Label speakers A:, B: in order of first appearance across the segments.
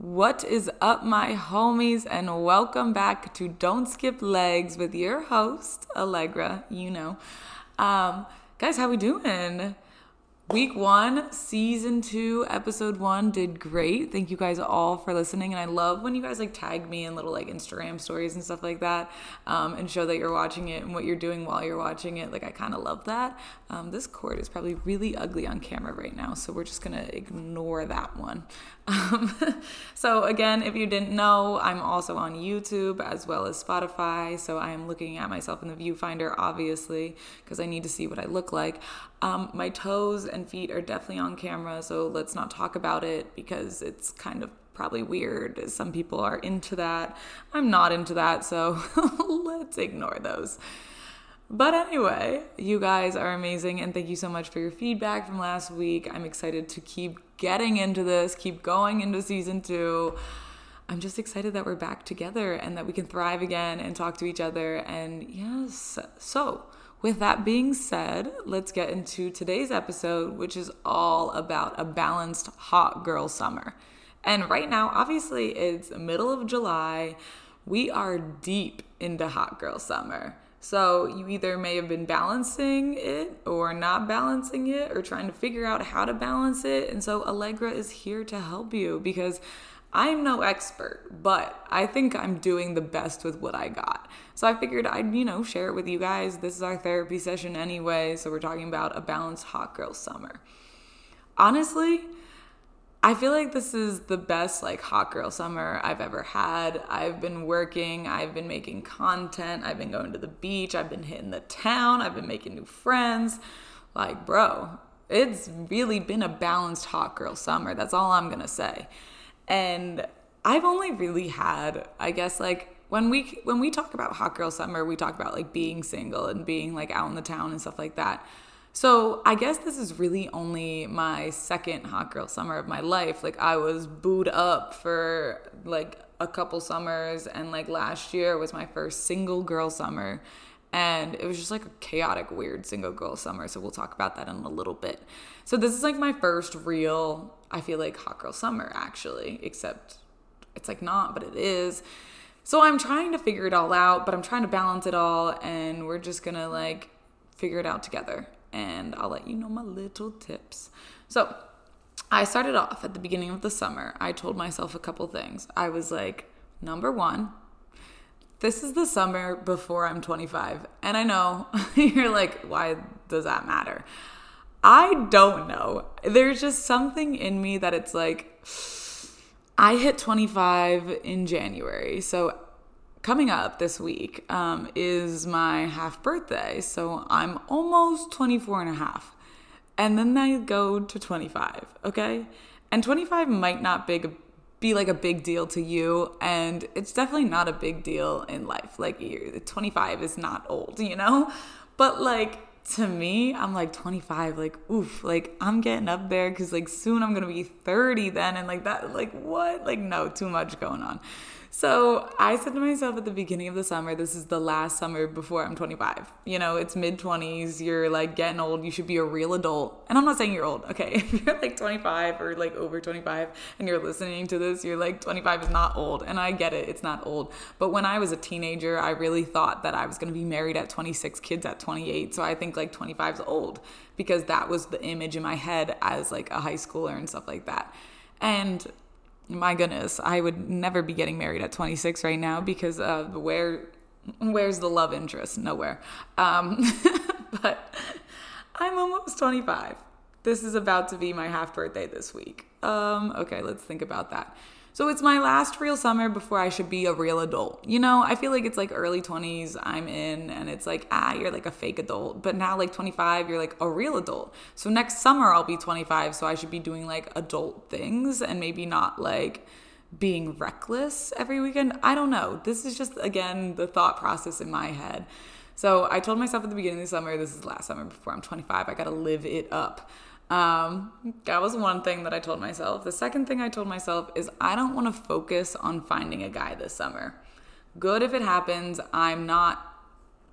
A: What is up, my homies, and welcome back to Don't Skip Legs with your host, Allegra. You know, um, guys, how we doing? Week one, season two, episode one did great. Thank you guys all for listening. And I love when you guys like tag me in little like Instagram stories and stuff like that um, and show that you're watching it and what you're doing while you're watching it. Like, I kind of love that. Um, this cord is probably really ugly on camera right now, so we're just gonna ignore that one. Um, so, again, if you didn't know, I'm also on YouTube as well as Spotify. So, I am looking at myself in the viewfinder, obviously, because I need to see what I look like. Um, my toes and feet are definitely on camera, so let's not talk about it because it's kind of probably weird. Some people are into that. I'm not into that, so let's ignore those. But anyway, you guys are amazing and thank you so much for your feedback from last week. I'm excited to keep getting into this, keep going into season two. I'm just excited that we're back together and that we can thrive again and talk to each other. And yes, so with that being said, let's get into today's episode, which is all about a balanced hot girl summer. And right now, obviously, it's middle of July. We are deep into hot girl summer. So you either may have been balancing it or not balancing it or trying to figure out how to balance it. And so Allegra is here to help you because I'm no expert, but I think I'm doing the best with what I got. So I figured I'd, you know, share it with you guys. This is our therapy session anyway, so we're talking about a balanced hot girl summer. Honestly, I feel like this is the best like hot girl summer I've ever had. I've been working, I've been making content, I've been going to the beach, I've been hitting the town, I've been making new friends. Like, bro, it's really been a balanced hot girl summer. That's all I'm going to say. And I've only really had, I guess like when we when we talk about hot girl summer, we talk about like being single and being like out in the town and stuff like that. So I guess this is really only my second hot girl summer of my life. Like I was booed up for like a couple summers and like last year was my first single girl summer and it was just like a chaotic weird single girl summer so we'll talk about that in a little bit so this is like my first real i feel like hot girl summer actually except it's like not but it is so i'm trying to figure it all out but i'm trying to balance it all and we're just gonna like figure it out together and I'll let you know my little tips. So, I started off at the beginning of the summer. I told myself a couple things. I was like, number one, this is the summer before I'm 25. And I know you're like, why does that matter? I don't know. There's just something in me that it's like, I hit 25 in January. So coming up this week um, is my half birthday. So I'm almost 24 and a half. And then I go to 25, okay? And 25 might not big, be like a big deal to you. And it's definitely not a big deal in life. Like you 25 is not old, you know? But like, to me, I'm like 25, like, oof, like I'm getting up there because like soon I'm gonna be 30 then, and like that, like what? Like, no, too much going on. So I said to myself at the beginning of the summer, this is the last summer before I'm 25. You know, it's mid 20s, you're like getting old, you should be a real adult. And I'm not saying you're old, okay? If you're like 25 or like over 25 and you're listening to this, you're like 25 is not old. And I get it, it's not old. But when I was a teenager, I really thought that I was gonna be married at 26, kids at 28. So I think like 25 is old because that was the image in my head as like a high schooler and stuff like that. And my goodness, I would never be getting married at 26 right now because uh, where where's the love interest? Nowhere. Um, but I'm almost 25. This is about to be my half birthday this week. Um, okay, let's think about that. So it's my last real summer before I should be a real adult. You know, I feel like it's like early 20s, I'm in, and it's like, ah, you're like a fake adult. But now, like 25, you're like a real adult. So next summer, I'll be 25, so I should be doing like adult things and maybe not like being reckless every weekend. I don't know. This is just, again, the thought process in my head. So I told myself at the beginning of the summer, this is last summer before I'm 25, I gotta live it up. Um, that was one thing that I told myself. The second thing I told myself is I don't want to focus on finding a guy this summer. Good if it happens. I'm not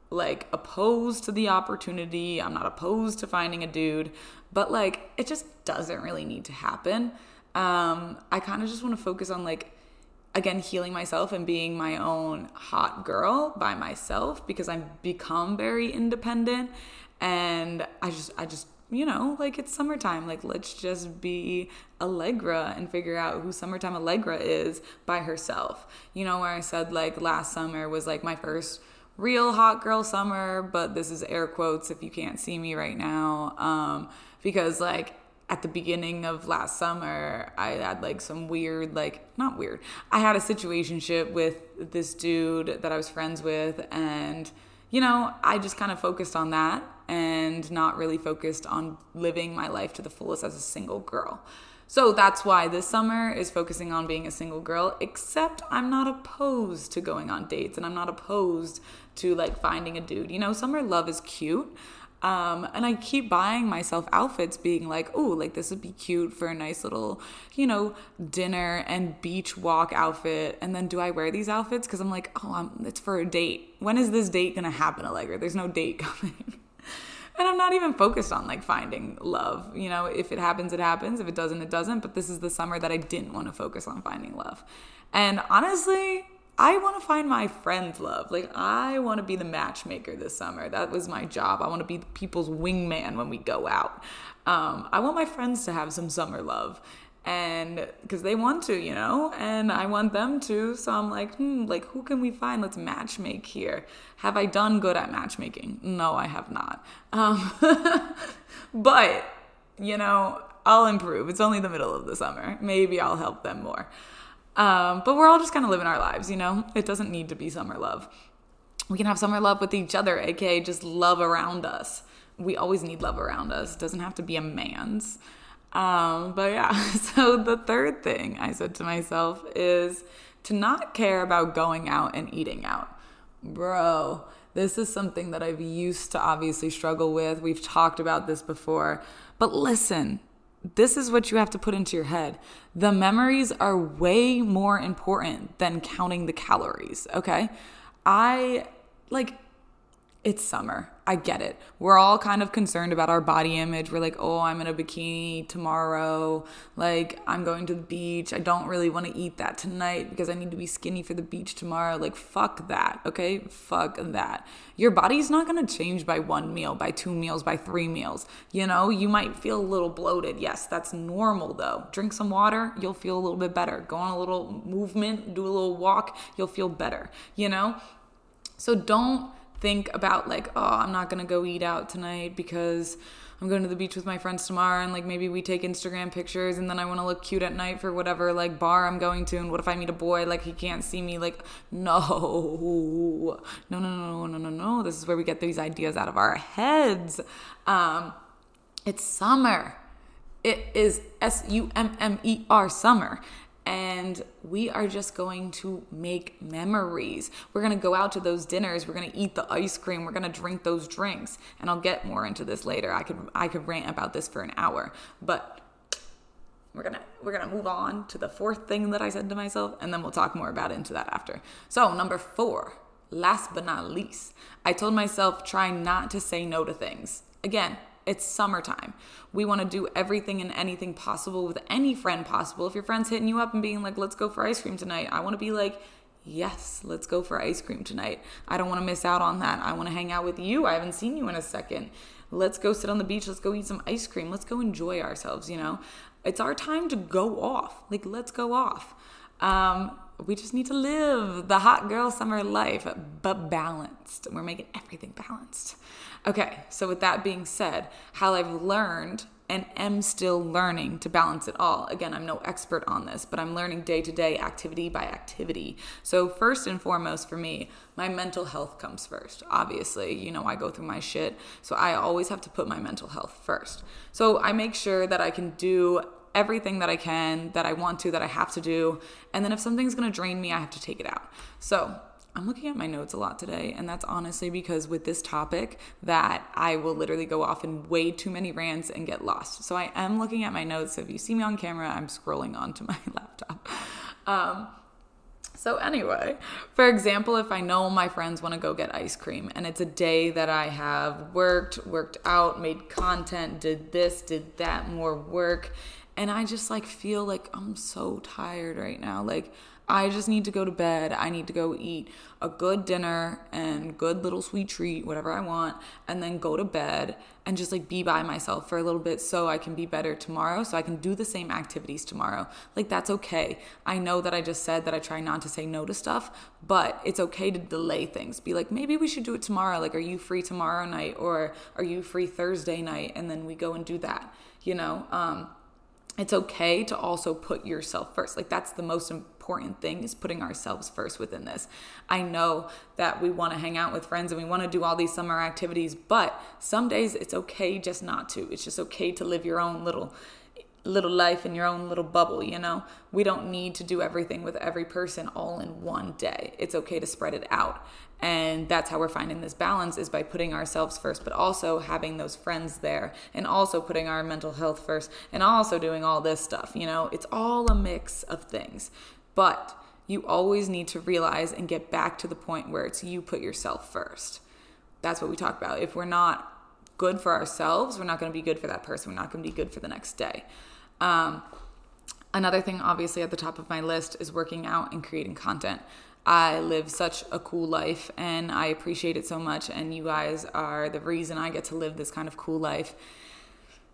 A: like opposed to the opportunity. I'm not opposed to finding a dude, but like it just doesn't really need to happen. Um, I kind of just want to focus on like again healing myself and being my own hot girl by myself because I've become very independent and I just I just you know, like it's summertime. Like, let's just be Allegra and figure out who summertime Allegra is by herself. You know, where I said like last summer was like my first real hot girl summer, but this is air quotes if you can't see me right now. Um, because like at the beginning of last summer, I had like some weird, like, not weird. I had a situationship with this dude that I was friends with, and, you know, I just kind of focused on that and not really focused on living my life to the fullest as a single girl. So that's why this summer is focusing on being a single girl, except I'm not opposed to going on dates and I'm not opposed to like finding a dude. You know, summer love is cute. Um, and I keep buying myself outfits, being like, oh, like this would be cute for a nice little, you know, dinner and beach walk outfit. And then do I wear these outfits? Because I'm like, oh, I'm, it's for a date. When is this date gonna happen, Allegra? There's no date coming. And I'm not even focused on like finding love. You know, if it happens, it happens. If it doesn't, it doesn't. But this is the summer that I didn't want to focus on finding love. And honestly, I want to find my friends love. Like I want to be the matchmaker this summer. That was my job. I want to be people's wingman when we go out. Um, I want my friends to have some summer love, and because they want to, you know, and I want them to. So I'm like, hmm, like who can we find? Let's matchmake here. Have I done good at matchmaking? No, I have not. Um, but you know, I'll improve. It's only the middle of the summer. Maybe I'll help them more. Um, but we're all just kind of living our lives, you know? It doesn't need to be summer love. We can have summer love with each other, aka just love around us. We always need love around us. It doesn't have to be a man's. Um, but yeah, so the third thing I said to myself is to not care about going out and eating out. Bro, this is something that I've used to obviously struggle with. We've talked about this before. But listen, this is what you have to put into your head. The memories are way more important than counting the calories, okay? I like it's summer. I get it. We're all kind of concerned about our body image. We're like, oh, I'm in a bikini tomorrow. Like, I'm going to the beach. I don't really want to eat that tonight because I need to be skinny for the beach tomorrow. Like, fuck that, okay? Fuck that. Your body's not going to change by one meal, by two meals, by three meals. You know, you might feel a little bloated. Yes, that's normal though. Drink some water, you'll feel a little bit better. Go on a little movement, do a little walk, you'll feel better, you know? So don't think about like, oh, I'm not gonna go eat out tonight because I'm going to the beach with my friends tomorrow and like maybe we take Instagram pictures and then I want to look cute at night for whatever like bar I'm going to and what if I meet a boy like he can't see me like no. No no no no no no. This is where we get these ideas out of our heads. Um it's summer. It is S U M M E R summer and we are just going to make memories. We're going to go out to those dinners, we're going to eat the ice cream, we're going to drink those drinks. And I'll get more into this later. I could I could rant about this for an hour, but we're going to we're going to move on to the fourth thing that I said to myself and then we'll talk more about into that after. So, number 4, last but not least, I told myself try not to say no to things. Again, it's summertime. We want to do everything and anything possible with any friend possible. If your friend's hitting you up and being like, let's go for ice cream tonight, I want to be like, yes, let's go for ice cream tonight. I don't want to miss out on that. I want to hang out with you. I haven't seen you in a second. Let's go sit on the beach. Let's go eat some ice cream. Let's go enjoy ourselves, you know? It's our time to go off. Like, let's go off. Um, we just need to live the hot girl summer life, but balanced. We're making everything balanced. Okay, so with that being said, how I've learned and am still learning to balance it all. Again, I'm no expert on this, but I'm learning day to day, activity by activity. So, first and foremost for me, my mental health comes first. Obviously, you know, I go through my shit, so I always have to put my mental health first. So, I make sure that I can do everything that I can, that I want to, that I have to do. And then if something's gonna drain me, I have to take it out. So I'm looking at my notes a lot today, and that's honestly because with this topic that I will literally go off in way too many rants and get lost. So I am looking at my notes. So if you see me on camera, I'm scrolling onto my laptop. Um, so, anyway, for example, if I know my friends want to go get ice cream and it's a day that I have worked, worked out, made content, did this, did that, more work, and I just like feel like I'm so tired right now. Like I just need to go to bed. I need to go eat a good dinner and good little sweet treat, whatever I want, and then go to bed and just like be by myself for a little bit so I can be better tomorrow, so I can do the same activities tomorrow. Like that's okay. I know that I just said that I try not to say no to stuff, but it's okay to delay things. Be like, maybe we should do it tomorrow. Like, are you free tomorrow night or are you free Thursday night? And then we go and do that, you know? Um, it's okay to also put yourself first. Like that's the most important thing is putting ourselves first within this. I know that we want to hang out with friends and we want to do all these summer activities, but some days it's okay just not to. It's just okay to live your own little little life in your own little bubble, you know? We don't need to do everything with every person all in one day. It's okay to spread it out. And that's how we're finding this balance is by putting ourselves first, but also having those friends there and also putting our mental health first and also doing all this stuff. You know, it's all a mix of things. But you always need to realize and get back to the point where it's you put yourself first. That's what we talk about. If we're not good for ourselves, we're not going to be good for that person. We're not going to be good for the next day. Um, another thing, obviously, at the top of my list is working out and creating content. I live such a cool life and I appreciate it so much. And you guys are the reason I get to live this kind of cool life.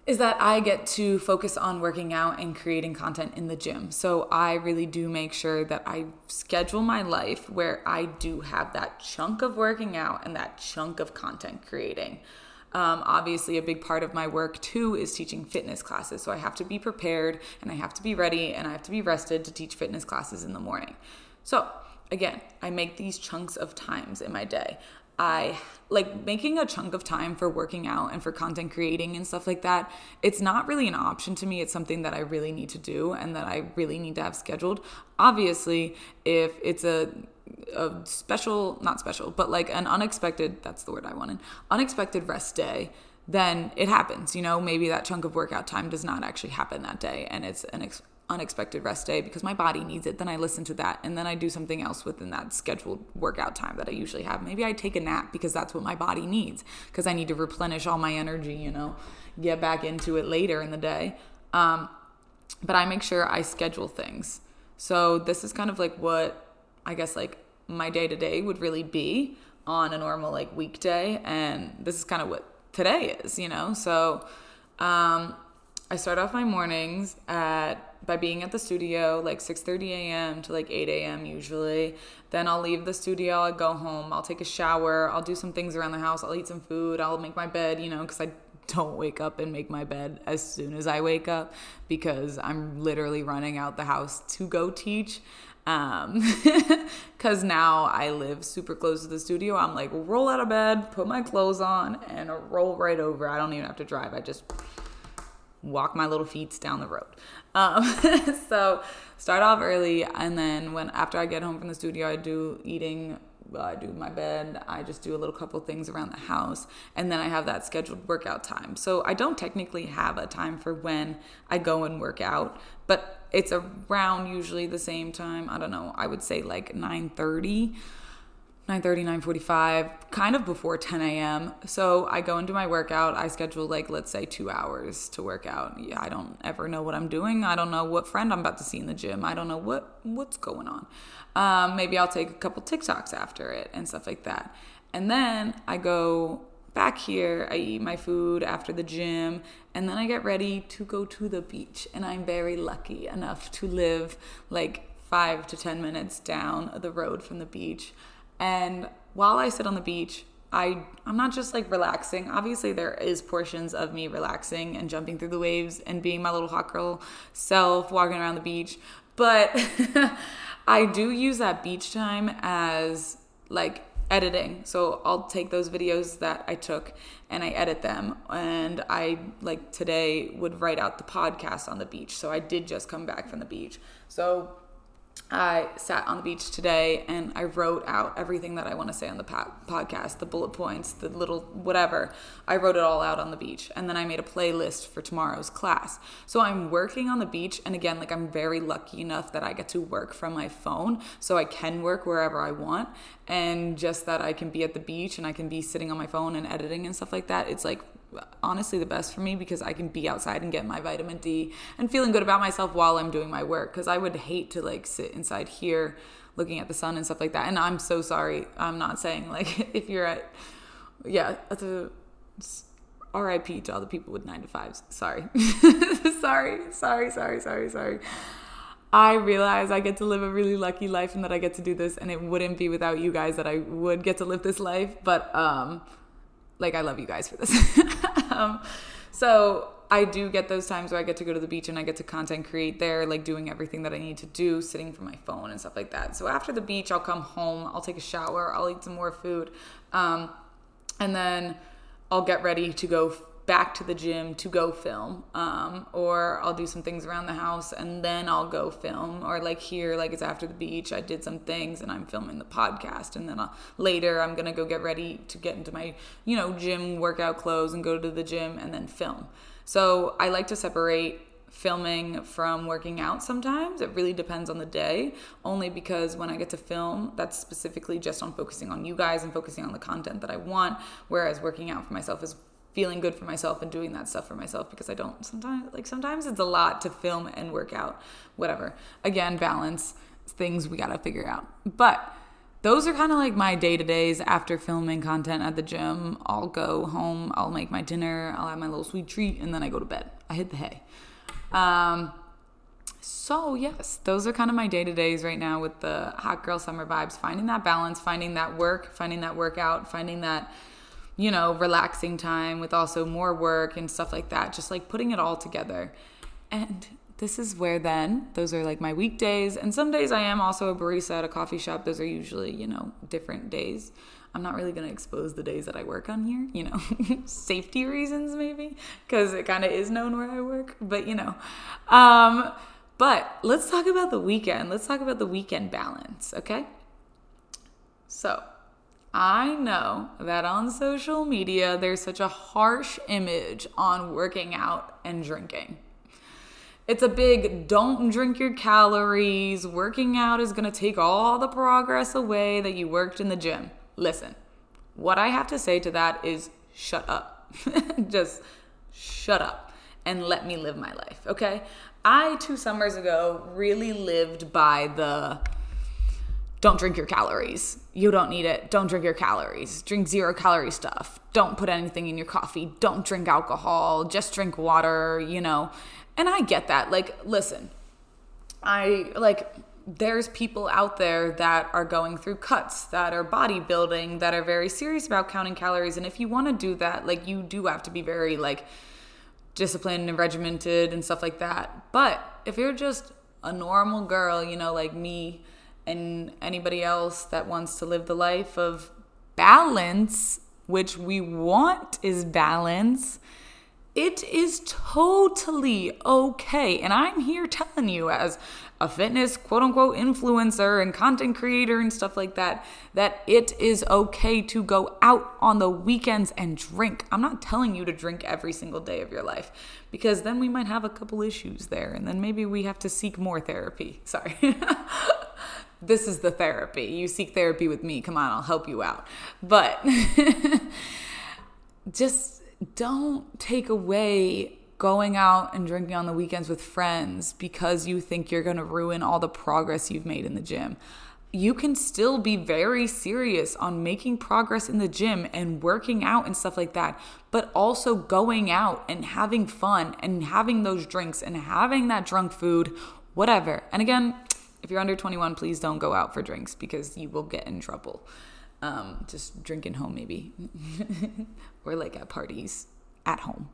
A: Is that I get to focus on working out and creating content in the gym. So I really do make sure that I schedule my life where I do have that chunk of working out and that chunk of content creating. Um, obviously, a big part of my work too is teaching fitness classes. So I have to be prepared and I have to be ready and I have to be rested to teach fitness classes in the morning. So again, I make these chunks of times in my day. I like making a chunk of time for working out and for content creating and stuff like that. It's not really an option to me. It's something that I really need to do and that I really need to have scheduled. Obviously, if it's a a special, not special, but like an unexpected, that's the word I wanted, unexpected rest day, then it happens. You know, maybe that chunk of workout time does not actually happen that day and it's an ex- unexpected rest day because my body needs it, then I listen to that and then I do something else within that scheduled workout time that I usually have. Maybe I take a nap because that's what my body needs because I need to replenish all my energy, you know, get back into it later in the day. Um, but I make sure I schedule things. So this is kind of like what I guess like my day to day would really be on a normal like weekday and this is kind of what today is, you know. So um I start off my mornings at by being at the studio like 6:30 a.m. to like 8 a.m. usually. Then I'll leave the studio, I'll go home, I'll take a shower, I'll do some things around the house, I'll eat some food, I'll make my bed, you know, because I don't wake up and make my bed as soon as I wake up because I'm literally running out the house to go teach. Um, cause now I live super close to the studio. I'm like, roll out of bed, put my clothes on, and roll right over. I don't even have to drive. I just walk my little feet down the road. Um, so start off early, and then when after I get home from the studio, I do eating. I do my bed. I just do a little couple things around the house, and then I have that scheduled workout time. So I don't technically have a time for when I go and work out, but it's around usually the same time. I don't know. I would say like nine thirty 9.30 9.45 kind of before 10 a.m so i go into my workout. I schedule like let's say two hours to work out. Yeah i don't ever know what i'm doing. I don't know what friend i'm about to see in the gym. I don't know what what's going on. Um, maybe i'll take a couple tiktoks after it and stuff like that. And then i go back here. I eat my food after the gym. And then i get ready to go to the beach. And i'm very lucky enough to live like five to ten minutes down the road from the beach and while I sit on the beach, I I'm not just like relaxing. Obviously there is portions of me relaxing and jumping through the waves and being my little hot girl self walking around the beach, but I do use that beach time as like editing. So I'll take those videos that I took and I edit them and I like today would write out the podcast on the beach. So I did just come back from the beach. So I sat on the beach today and I wrote out everything that I want to say on the po- podcast, the bullet points, the little whatever. I wrote it all out on the beach. And then I made a playlist for tomorrow's class. So I'm working on the beach. And again, like I'm very lucky enough that I get to work from my phone. So I can work wherever I want. And just that I can be at the beach and I can be sitting on my phone and editing and stuff like that, it's like honestly the best for me because I can be outside and get my vitamin D and feeling good about myself while I'm doing my work. Because I would hate to like sit inside here looking at the sun and stuff like that. And I'm so sorry. I'm not saying like if you're at, yeah, the RIP to all the people with nine to fives. Sorry. sorry, sorry, sorry, sorry, sorry. I realize I get to live a really lucky life and that I get to do this and it wouldn't be without you guys that I would get to live this life. But um like I love you guys for this. um, so I do get those times where I get to go to the beach and I get to content create there, like doing everything that I need to do, sitting from my phone and stuff like that. So after the beach, I'll come home, I'll take a shower, I'll eat some more food, um, and then I'll get ready to go back to the gym to go film um, or i'll do some things around the house and then i'll go film. Or like here like it's after the beach i did some things and i'm filming the podcast. And then I'll, later i'm gonna go get ready to get into my you know gym workout clothes and go to the gym and then film. So i like to separate filming from working out sometimes. It really depends on the day, only because when I get to film, that's specifically just on focusing on you guys and focusing on the content that I want, whereas working out for myself is feeling good for myself and doing that stuff for myself because I don't sometimes like sometimes it's a lot to film and work out, whatever. Again, balance things we got to figure out. But those are kind of like my day to days after filming content at the gym. I'll go home, I'll make my dinner, I'll have my little sweet treat, and then I go to bed. I hit the hay. Um, so, yes, those are kind of my day to days right now with the hot girl summer vibes. Finding that balance, finding that work, finding that workout, finding that you know, relaxing time with also more work and stuff like that, just like putting it all together. And this is where then those are like my weekdays. And some days I am also a barista at a coffee shop. Those are usually, you know, different days. I'm not really going to expose the days that I work on here, you know, safety reasons maybe, because it kind of is known where I work, but you know. Um, but let's talk about the weekend. Let's talk about the weekend balance, okay? So, I know that on social media, there's such a harsh image on working out and drinking. It's a big don't drink your calories. Working out is to take all the progress away that you worked in the gym. Listen, what I have to say to that is shut up. Just shut up and let me live my life, okay? I, two summers ago, really lived by the don't drink your calories. You don't need it. Don't drink your calories. Drink zero calorie stuff. Don't put anything in your coffee. Don't drink alcohol. Just drink water, you know. And I get that. Like, listen, I like, there's people out there that are going through cuts, that are bodybuilding, that are very serious about counting calories. And if you want to do that, like, you do have to be very, like, disciplined and regimented and stuff like that. But if you're just a normal girl, you know, like me, and anybody else that wants to live the life of balance, which we want is balance, it is totally okay. And I'm here telling you, as a fitness quote unquote influencer and content creator and stuff like that, that it is okay to go out on the weekends and drink. I'm not telling you to drink every single day of your life because then we might have a couple issues there and then maybe we have to seek more therapy. Sorry. this is the therapy. You seek therapy with me. Come on, I'll help you out. But just don't take away going out and drinking on the weekends with friends because you think you're going to ruin all the progress you've made in the gym. You can still be very serious on making progress in the gym and working out and stuff like that, but also going out and having fun and having those drinks and having that drunk food, whatever. And again, if you're under 21, please don't go out for drinks because you will get in trouble. Um, just drinking home, maybe, or like at parties at home.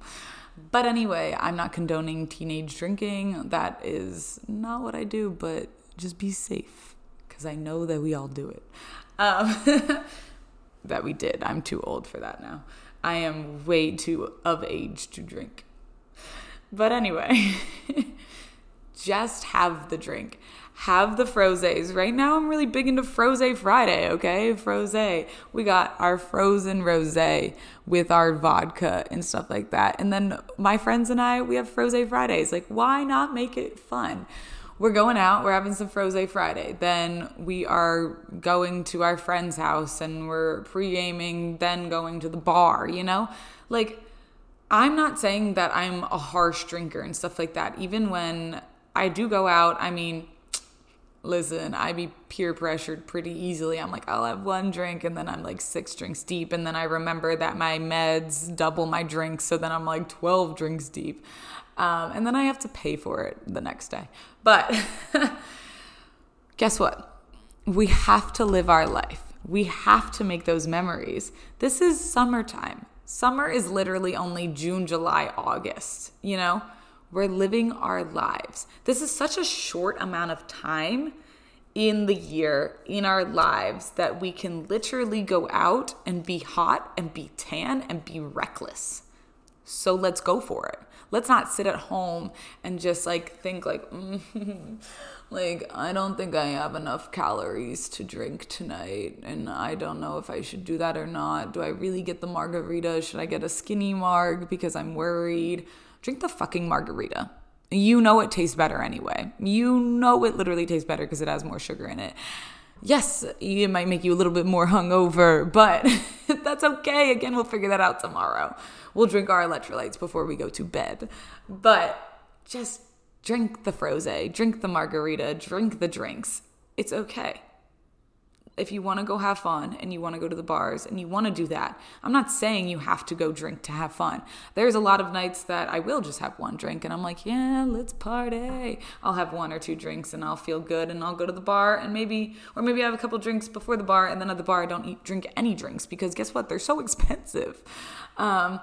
A: But anyway, I'm not condoning teenage drinking. That is not what I do, but just be safe because I know that we all do it. Um, that we did. I'm too old for that now. I am way too of age to drink. But anyway, just have the drink have the frozes. Right now, I'm really big into Froze Friday, okay? Froze. We got our frozen rose with our vodka and stuff like that. And then my friends and I, we have Froze Fridays. Like, why not make it fun? We're going out, we're having some Froze Friday. Then we are going to our friend's house and we're pre gaming, then going to the bar, you know? Like, I'm not saying that I'm a harsh drinker and stuff like that. Even when I do go out, I mean, listen, I be peer pressured pretty easily. I'm like, I'll have one drink and then I'm like six drinks deep. And then I remember that my meds double my drinks. So then I'm like 12 drinks deep. Um, and then I have to pay for it the next day. But guess what? We have to live our life. We have to make those memories. This is summertime. Summer is literally only June, July, August, you know? We're living our lives. This is such a short amount of time in the year in our lives that we can literally go out and be hot and be tan and be reckless. So let's go for it. Let's not sit at home and just like think like mm, like I don't think I have enough calories to drink tonight and I don't know if I should do that or not. Do I really get the margarita? Should I get a skinny marg because I'm worried? Drink the fucking margarita. You know it tastes better anyway. You know it literally tastes better because it has more sugar in it. Yes, it might make you a little bit more hungover, but that's okay. Again, we'll figure that out tomorrow. We'll drink our electrolytes before we go to bed. But just drink the froze, drink the margarita, drink the drinks. It's okay if you want to go have fun and you want to go to the bars and you want to do that, I'm not saying you have to go drink to have fun. There's a lot of nights that I will just have one drink and I'm like, yeah, let's party. I'll have one or two drinks and I'll feel good and I'll go to the bar and maybe, or maybe I have a couple drinks before the bar and then at the bar I don't eat, drink any drinks because guess what? They're so expensive. Um,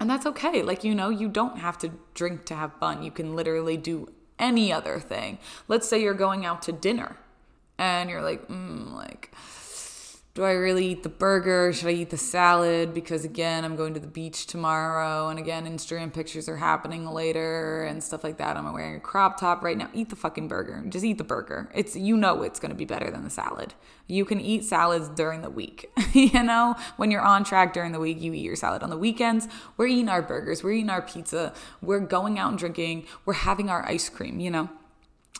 A: and that's okay. Like, you know, you don't have to drink to have fun. You can literally do any other thing. Let's say you're going out to dinner and you're like, mm, like, do I really eat the burger? Should I eat the salad? Because again, I'm going to the beach tomorrow, and again, Instagram pictures are happening later and stuff like that. I'm wearing a crop top right now. Eat the fucking burger. Just eat the burger. It's you know it's going to be better than the salad. You can eat salads during the week. you know, when you're on track during the week, you eat your salad. On the weekends, we're eating our burgers. We're eating our pizza. We're going out and drinking. We're having our ice cream. You know.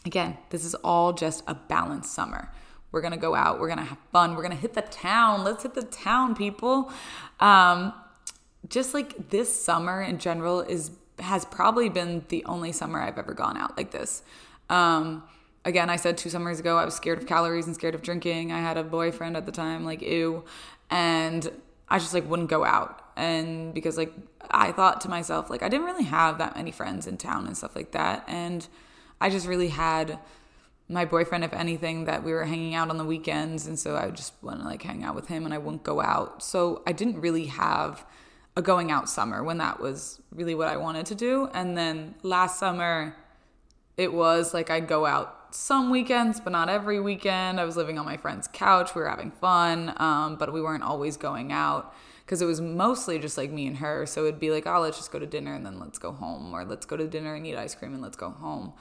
A: Again, this is all just a balanced summer. We're gonna go out, we're gonna have fun, we're gonna hit the town. Let's hit the town, people. Um, just like this summer in general is has probably been the only summer I've ever gone out like this. Um, again, I said two summers ago I was scared of calories and scared of drinking. I had a boyfriend at the time, like ew, and I just like wouldn't go out. And because like I thought to myself, like I didn't really have that many friends in town and stuff like that, and I just really had my boyfriend, if anything, that we were hanging out on the weekends. And so I just want to like hang out with him and I wouldn't go out. So I didn't really have a going out summer when that was really what I wanted to do. And then last summer, it was like I'd go out some weekends, but not every weekend. I was living on my friend's couch. We were having fun, um, but we weren't always going out because it was mostly just like me and her. So it'd be like, oh, let's just go to dinner and then let's go home, or let's go to dinner and eat ice cream and let's go home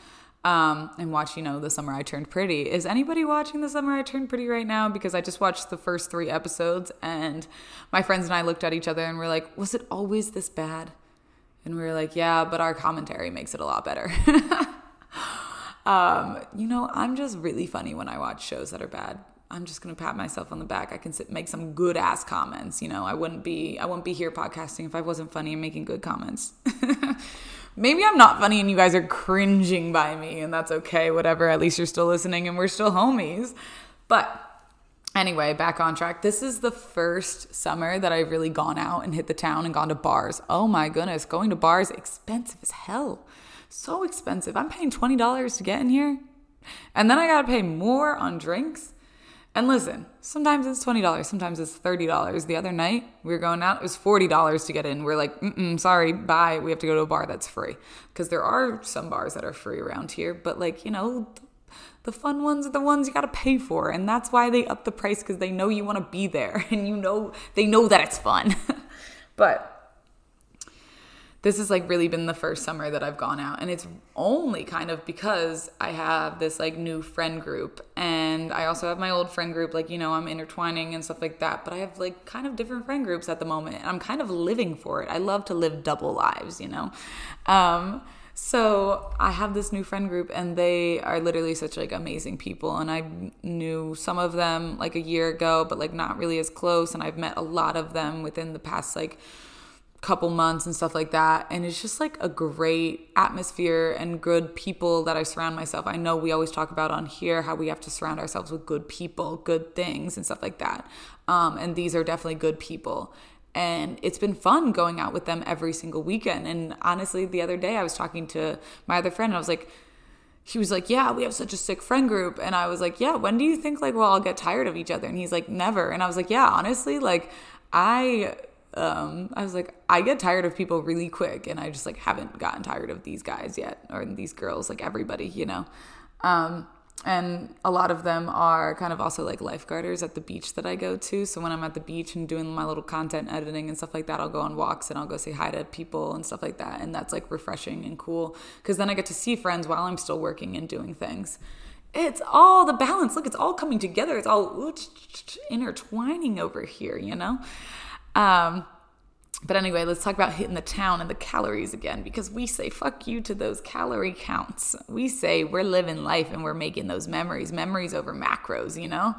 A: um, and watch, you know, The Summer I Turned Pretty. Is anybody watching The Summer I Turned Pretty right now? Because I just watched the first three episodes and my friends and I looked at each other and we're like, was it always this bad? And we were like, yeah, but our commentary makes it a lot better. um, you know, I'm just really funny when I watch shows that are bad. I'm just gonna pat myself on the back. I can sit, make some good ass comments. You know, I wouldn't be I wouldn't be here podcasting if I wasn't funny and making good comments. maybe I'm not funny and you guys are cringing by me, and that's okay, whatever. At least you're still listening and we're still homies. But anyway, back on track. This is the first summer that I've really gone out and hit the town and gone to bars. Oh my goodness, going to bars expensive as hell. So expensive. I'm paying $20 to get in here. And then I got to pay more on drinks. And listen, sometimes it's $20, sometimes it's $30. The other night we were going out, it was $40 to get in. We're like, mm sorry, bye. We have to go to a bar that's free. Because there are some bars that are free around here, but like, you know, the fun ones are the ones you got to pay for. And that's why they up the price because they know you want to be there and you know, they know that it's fun. but this has like really been the first summer that I've gone out and it's only kind of because I have this like new friend group and I also have my old friend group like you know I'm intertwining and stuff like that but I have like kind of different friend groups at the moment and I'm kind of living for it. I love to live double lives, you know. Um so I have this new friend group and they are literally such like amazing people and I knew some of them like a year ago but like not really as close and I've met a lot of them within the past like couple months and stuff like that. And it's just like a great atmosphere and good people that I surround myself. I know we always talk about on here how we have to surround ourselves with good people, good things, and stuff like that. Um, and these are definitely good people. And it's been fun going out with them every single weekend. And honestly, the other day I was talking to my other friend and I was like, he was like, Yeah, we have such a sick friend group. And I was like, Yeah, when do you think like we'll all get tired of each other? And he's like, Never. And I was like, Yeah, honestly, like I um, I was like, I get tired of people really quick, and I just like haven't gotten tired of these guys yet, or these girls, like everybody, you know. Um, and a lot of them are kind of also like lifeguarders at the beach that I go to. So when I'm at the beach and doing my little content editing and stuff like that, I'll go on walks and I'll go say hi to people and stuff like that, and that's like refreshing and cool because then I get to see friends while I'm still working and doing things it's all the balance. Look, it's all coming together. It's all intertwining over here, you know? Um, but anyway, let's talk about hitting the town and the calories again because we say fuck you to those calorie counts. We say we're living life and we're making those memories, memories over macros, you know?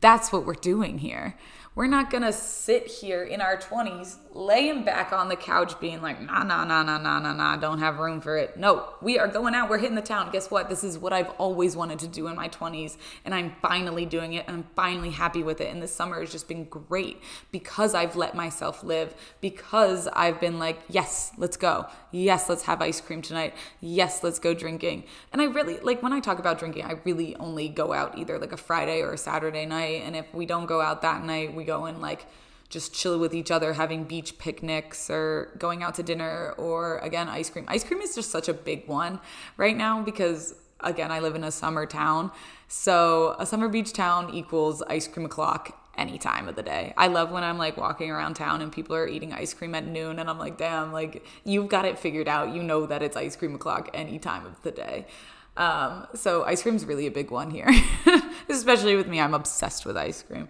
A: That's what we're doing here. We're not gonna sit here in our 20s, laying back on the couch, being like, nah, nah, nah, nah, nah, nah, nah, don't have room for it. No, we are going out, we're hitting the town. Guess what? This is what I've always wanted to do in my 20s, and I'm finally doing it, and I'm finally happy with it. And this summer has just been great because I've let myself live, because I've been like, yes, let's go. Yes, let's have ice cream tonight. Yes, let's go drinking. And I really, like, when I talk about drinking, I really only go out either like a Friday or a Saturday night. And if we don't go out that night, we go and like just chill with each other, having beach picnics or going out to dinner or again, ice cream. Ice cream is just such a big one right now because again, I live in a summer town. So a summer beach town equals ice cream o'clock any time of the day. I love when I'm like walking around town and people are eating ice cream at noon and I'm like, damn, like you've got it figured out. You know that it's ice cream o'clock any time of the day. Um, so ice cream's really a big one here, especially with me. I'm obsessed with ice cream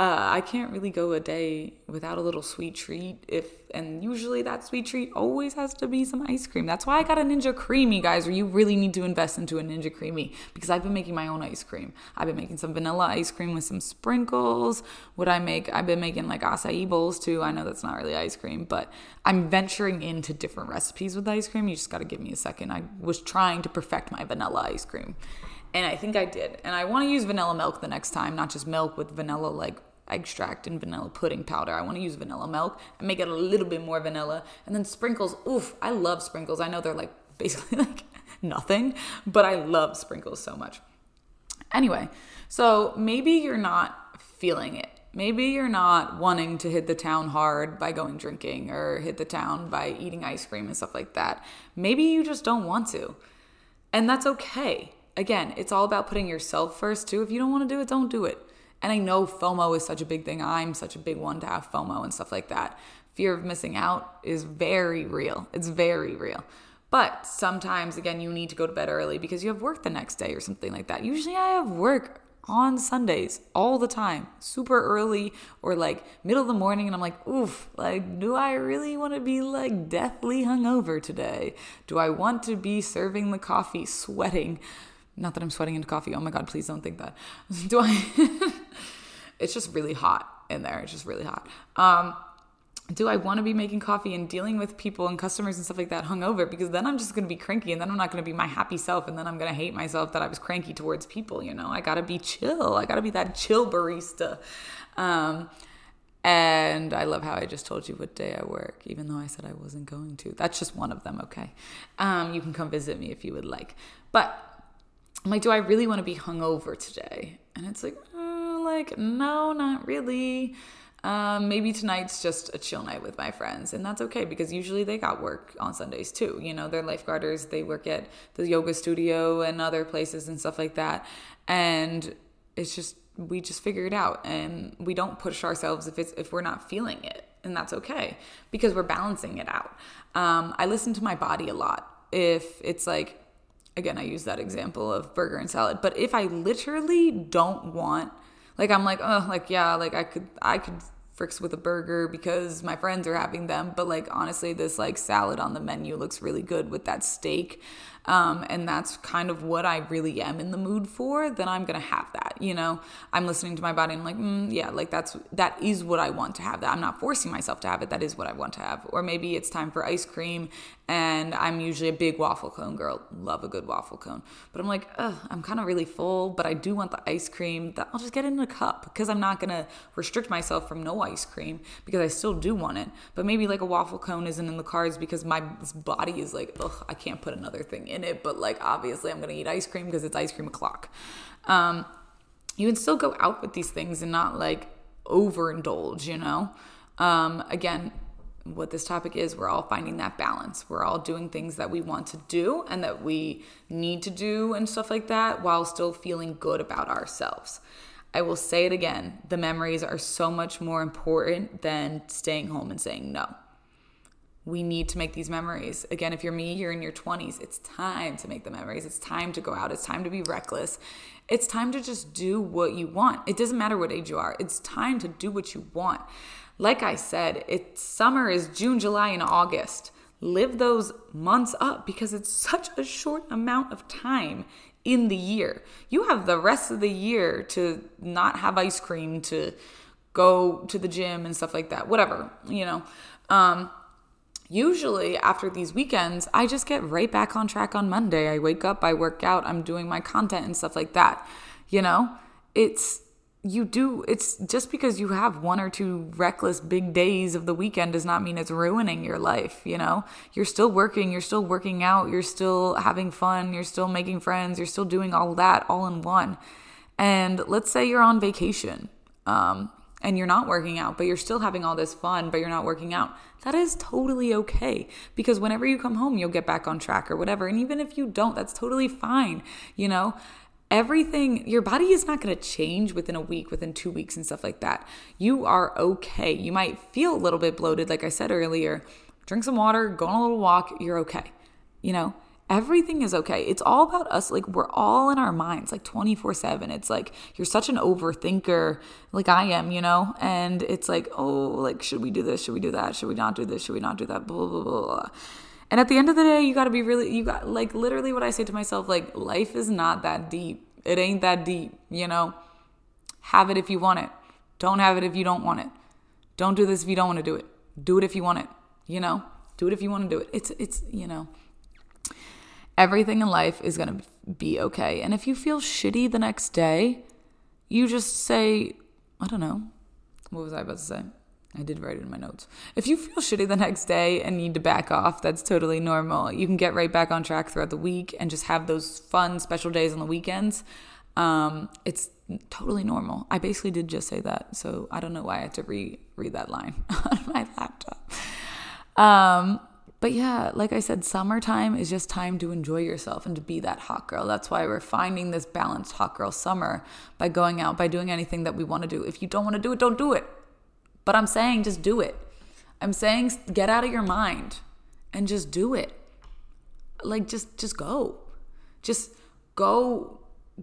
A: uh, I can't really go a day without a little sweet treat. If and usually that sweet treat always has to be some ice cream. That's why I got a Ninja Creami, guys. Where you really need to invest into a Ninja Creami because I've been making my own ice cream. I've been making some vanilla ice cream with some sprinkles. What I make, I've been making like acai bowls too. I know that's not really ice cream, but I'm venturing into different recipes with ice cream. You just got to give me a second. I was trying to perfect my vanilla ice cream. And I think I did. And I want to use vanilla milk the next time, not just milk with vanilla like extract and vanilla pudding powder. I want to use vanilla milk and make it a little bit more vanilla. And then sprinkles. Oof, I love sprinkles. I know they're like basically like nothing, but I love sprinkles so much. Anyway, so maybe you're not feeling it. Maybe you're not wanting to hit the town hard by going drinking or hit the town by eating ice cream and stuff like that. Maybe you just don't want to. And that's okay. Again, it's all about putting yourself first too. If you don't want to do it, don't do it. And I know FOMO is such a big thing. I'm such a big one to have FOMO and stuff like that. Fear of missing out is very real. It's very real. But sometimes, again, you need to go to bed early because you have work the next day or something like that. Usually, I have work on Sundays all the time, super early or like middle of the morning. And I'm like, oof, like, do I really want to be like deathly hungover today? Do I want to be serving the coffee, sweating? Not that I'm sweating into coffee. Oh my God, please don't think that. Do I? It's just really hot in there. It's just really hot. Um, do I want to be making coffee and dealing with people and customers and stuff like that hungover? Because then I'm just going to be cranky and then I'm not going to be my happy self. And then I'm going to hate myself that I was cranky towards people. You know, I got to be chill. I got to be that chill barista. Um, and I love how I just told you what day I work, even though I said I wasn't going to. That's just one of them, okay? Um, you can come visit me if you would like. But I'm like, do I really want to be hungover today? And it's like, like no, not really. Um, maybe tonight's just a chill night with my friends, and that's okay because usually they got work on Sundays too. You know, they're lifeguarders, they work at the yoga studio and other places and stuff like that. And it's just we just figure it out, and we don't push ourselves if it's if we're not feeling it, and that's okay because we're balancing it out. Um, I listen to my body a lot. If it's like again, I use that example of burger and salad. But if I literally don't want, like, I'm like, oh, like, yeah, like I could, I could fix with a burger because my friends are having them. But like, honestly, this like salad on the menu looks really good with that steak. Um, and that's kind of what I really am in the mood for, then I'm gonna have that. you know i'm listening to my body i'm like mm, yeah like that's that is what i want to have that i'm not forcing myself to have it that is what i want to have or maybe it's time for ice cream and i'm usually a big waffle cone girl love a good waffle cone. But i'm like Ugh, i'm kind of really full but i do want the ice cream that i'll just get it in a cup because i'm not to restrict myself from no ice cream because i still do want it. But maybe like a waffle cone isn't in the cards because my body is like ugh i can't put another thing in it but like obviously i'm to eat ice cream because it's ice cream o'clock. Um, you can still go out with these things and not like overindulge, you know? Um, again, what this topic is, we're all finding that balance. We're all doing things that we want to do and that we need to do and stuff like that while still feeling good about ourselves. I will say it again the memories are so much more important than staying home and saying no we need to make these memories. Again, if you're me, you're in your 20s, it's time to make the memories. It's time to go out. It's time to be reckless. It's time to just do what you want. It doesn't matter what age you are. It's time to do what you want. Like I said, it's summer is June, July, and August. Live those months up because it's such a short amount of time in the year. You have the rest of the year to not have ice cream, to go to the gym and stuff like that. Whatever, you know. Um, usually after these weekends, I just get right back on track on Monday. I wake up, I work out, I'm doing my content and stuff like that. You know, it's you do it's just because you have one or two reckless big days of the weekend does not mean it's ruining your life you know you're still working you're still working out you're still having fun you're still making friends you're still doing all that all in one and let's say you're on vacation um, and you're not working out, but you're still having all this fun, but you're not working out, that is totally okay. Because whenever you come home, you'll get back on track or whatever. And even if you don't, that's totally fine. You know, everything, your body is not going to change within a week, within two weeks, and stuff like that. You are okay. You might feel a little bit bloated, like I said earlier. Drink some water, go on a little walk, you're okay. You know, everything is okay. It's all about us. Like, we're all in our minds, like 24 7. It's like you're such an overthinker, like I am, you know? And it's like, oh, like, should we do this? Should we do that? Should we not do this? Should we not do that? Blah, blah, blah, blah. And at the end of the day, you got to be really, you got, like, literally what I say to myself, like, life is not that deep. It ain't that deep, you know? Have it if you want it. Don't have it if you don't want it. Don't do this if you don't want to do it. Do it if you want it, you know? Do it if you want to do it. It's, it's, you know, everything in life is going to be okay. And if you feel shitty the next day, you just say, I don't know. What was I about to say? I did write it in my notes. If you feel shitty the next day and need to back off, that's totally normal. You can get right back on track throughout the week and just have those fun special days on the weekends. Um, it's totally normal. I basically did just say that, so I don't know why I had to re read that line on my laptop. Um, but yeah, like I said, summertime is just time to enjoy yourself and to be that hot girl. That's why we're finding this balanced hot girl summer by going out, by doing anything that we want to do. If you don't want to do it, don't do it. But I'm saying just do it. I'm saying get out of your mind and just do it. Like just just go. Just go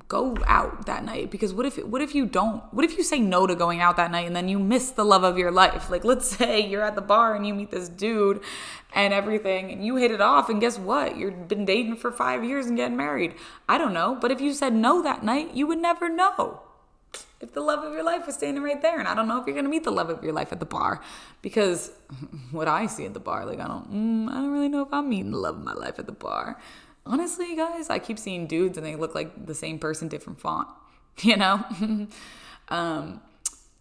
A: go out that night. Because what if what if you don't? What if you say no to going out that night and then you miss the love of your life? Like let's say you're at the bar and you meet this dude and everything and you hit it off and guess what? You've been dating for 5 years and getting married. I don't know. But if you said no that night you would never know if the love of your life was standing right there and i don't know if you're to meet the love of your life at the bar because what i see at the bar like i don't mm, i don't really know if i'm meeting the love of my life at the bar honestly, guys, I keep seeing dudes and they look like the same person, different font, you know? um,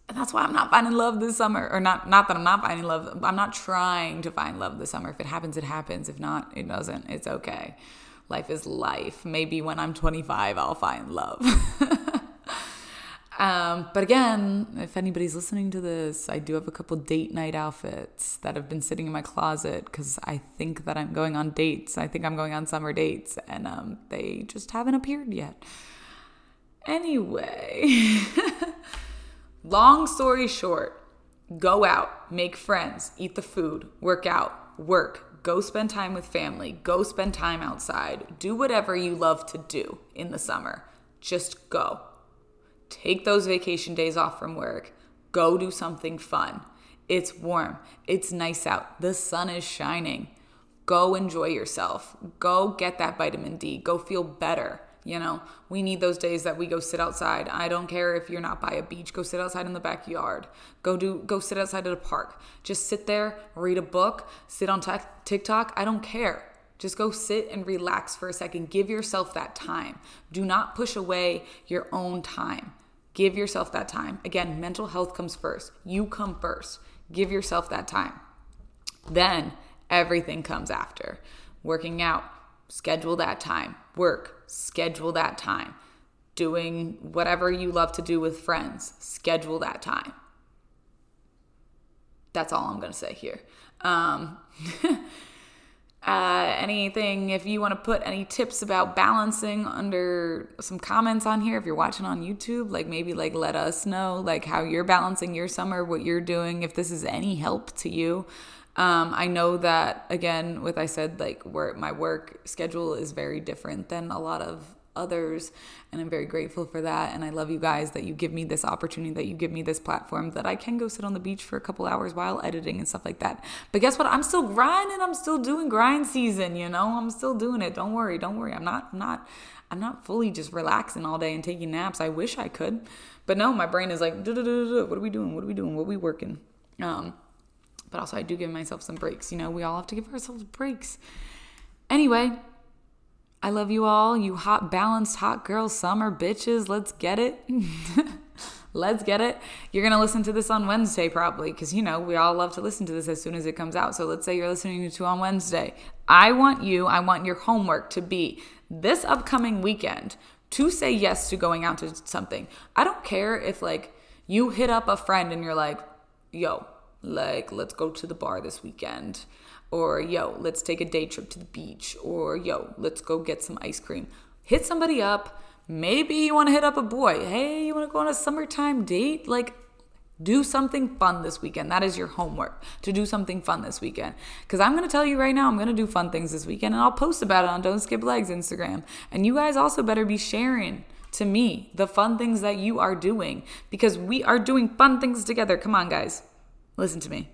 A: that's why I'm not finding love this summer. Or not not that I'm not finding love. I'm not trying to find love this summer. If it happens, it happens. If not, it doesn't. It's okay. Life is life. Maybe when I'm 25, I'll find love. Um, but again, if anybody's listening to this, I do have a couple date night outfits that have been sitting in my closet because I think that I'm going on dates. I think I'm going on summer dates, and um, they just haven't appeared yet. Anyway, long story short, go out, make friends, eat the food, work out, work, go spend time with family, go spend time outside, do whatever you love to do in the summer. Just go. Take those vacation days off from work. Go do something fun. It's warm. It's nice out. The sun is shining. Go enjoy yourself. Go get that vitamin D. Go feel better. You know, we need those days that we go sit outside. I don't care if you're not by a beach. Go sit outside in the backyard. Go do go sit outside at a park. Just sit there, read a book, sit on t- TikTok. I don't care. Just go sit and relax for a second. Give yourself that time. Do not push away your own time. Give yourself that time. Again, mental health comes first. You come first. Give yourself that time. Then everything comes after. Working out, schedule that time. Work, schedule that time. Doing whatever you love to do with friends, schedule that time. That's all I'm going to say here. Um, uh, anything, if you want to put any tips about balancing under some comments on here, if you're watching on YouTube, like maybe like let us know like how you're balancing your summer, what you're doing, if this is any help to you. Um, I know that again, with I said like where my work schedule is very different than a lot of others, and I'm very grateful for that. And I love you guys that you give me this opportunity, that you give me this platform, that I can go sit on the beach for a couple hours while editing and stuff like that. But guess what? I'm still grinding. I'm still doing grind season. You know, I'm still doing it. Don't worry. Don't worry. I'm not. I'm not. I'm not fully just relaxing all day and taking naps. I wish I could, but no, my brain is like, what are we doing? What are we doing? What are we working? Um, but also I do give myself some breaks. You know, we all have to give ourselves breaks. Anyway, I love you all, you hot, balanced, hot girl summer bitches. Let's get it. Let's get it. You're going to listen to this on Wednesday, probably, because, you know, we all love to listen to this as soon as it comes out. So let's say you're listening to on Wednesday. I want you, I want your homework to be this upcoming weekend to say yes to going out to something. I don't care if, like, you hit up a friend and you're like, yo, like let's go to the bar this weekend or yo let's take a day trip to the beach or yo let's go get some ice cream. Hit somebody up. Maybe you want to hit up a boy. Hey you want to go on a summertime date? Like do something fun this weekend. That is your homework to do something fun this weekend. Because i'm going to tell you right now i'm going to do fun things this weekend and i'll post about it on don't skip legs instagram. And you guys also better be sharing to me the fun things that you are doing because we are doing fun things together. Come on guys. Listen to me.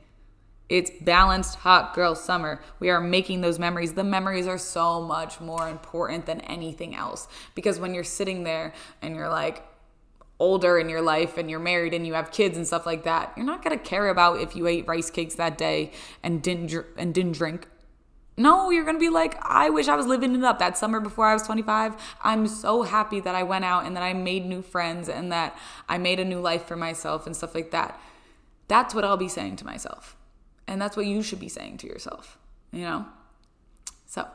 A: It's balanced hot girl summer. We are making those memories. The memories are so much more important than anything else because when you're sitting there and you're like older in your life and you're married and you have kids and stuff like that, you're not going to care about if you ate rice cakes that day and didn't dr- and didn't drink. No, you're going to be like, I wish I was living it up that summer before I was 25. I'm so happy that I went out and that I made new friends and that I made a new life for myself and stuff like that. That's what I'll be saying to myself. And that's what you should be saying to yourself, you know? So,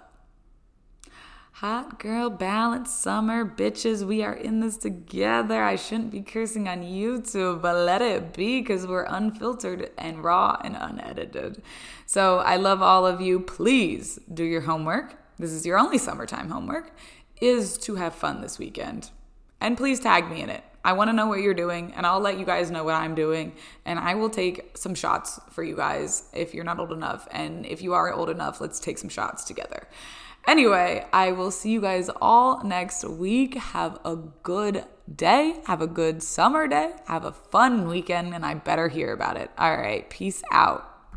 A: hot girl balance summer bitches, we are in this together. I shouldn't be cursing on YouTube, but let it be because we're unfiltered and raw and unedited. So, I love all of you. Please do your homework. This is your only summertime homework is to have fun this weekend. And please tag me in it. I want to know what you're doing, and I'll let you guys know what I'm doing. And I will take some shots for you guys if you're not old enough. And if you are old enough, let's take some shots together. Anyway, I will see you guys all next week. Have a good day. Have a good summer day. Have a fun weekend, and I better hear about it. All right. Peace out.